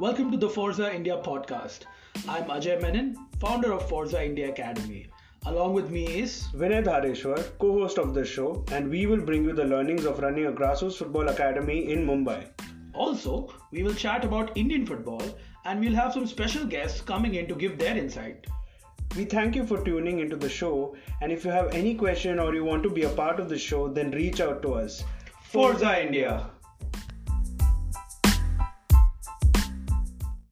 Welcome to the Forza India podcast. I'm Ajay Menon, founder of Forza India Academy. Along with me is Vinay Dhareshwar, co-host of the show, and we will bring you the learnings of running a grassroots football academy in Mumbai. Also, we will chat about Indian football and we'll have some special guests coming in to give their insight. We thank you for tuning into the show, and if you have any question or you want to be a part of the show, then reach out to us. Forza India.